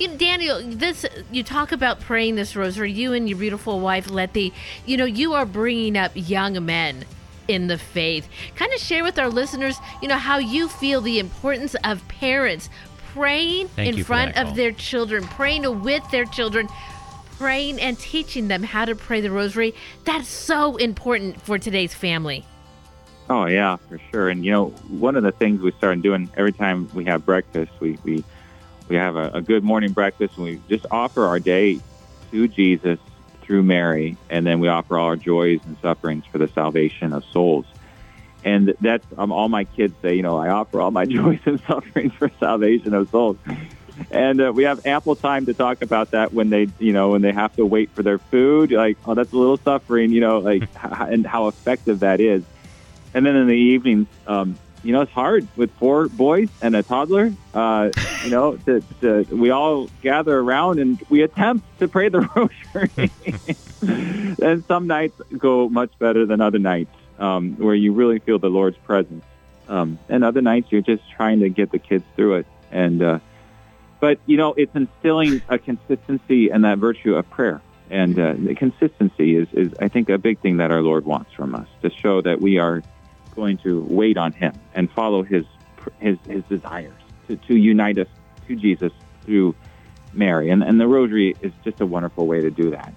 You know, Daniel, this you talk about praying this rosary. You and your beautiful wife Letty, you know, you are bringing up young men in the faith. Kind of share with our listeners, you know, how you feel the importance of parents praying Thank in front of their children, praying with their children, praying and teaching them how to pray the rosary. That's so important for today's family. Oh yeah, for sure. And you know, one of the things we started doing every time we have breakfast, we we we have a, a good morning breakfast, and we just offer our day to Jesus through Mary, and then we offer all our joys and sufferings for the salvation of souls. And that's um, all my kids say. You know, I offer all my joys and sufferings for salvation of souls. And uh, we have ample time to talk about that when they, you know, when they have to wait for their food. Like, oh, that's a little suffering. You know, like, and how effective that is. And then in the evenings, um, you know, it's hard with four boys and a toddler. Uh, you know, to, to, we all gather around and we attempt to pray the rosary. and some nights go much better than other nights, um, where you really feel the Lord's presence. Um, and other nights you're just trying to get the kids through it. And uh, but you know, it's instilling a consistency and that virtue of prayer. And uh, the consistency is, is, I think, a big thing that our Lord wants from us to show that we are going to wait on Him and follow His His His desires to, to unite us to Jesus through Mary. And and the Rosary is just a wonderful way to do that.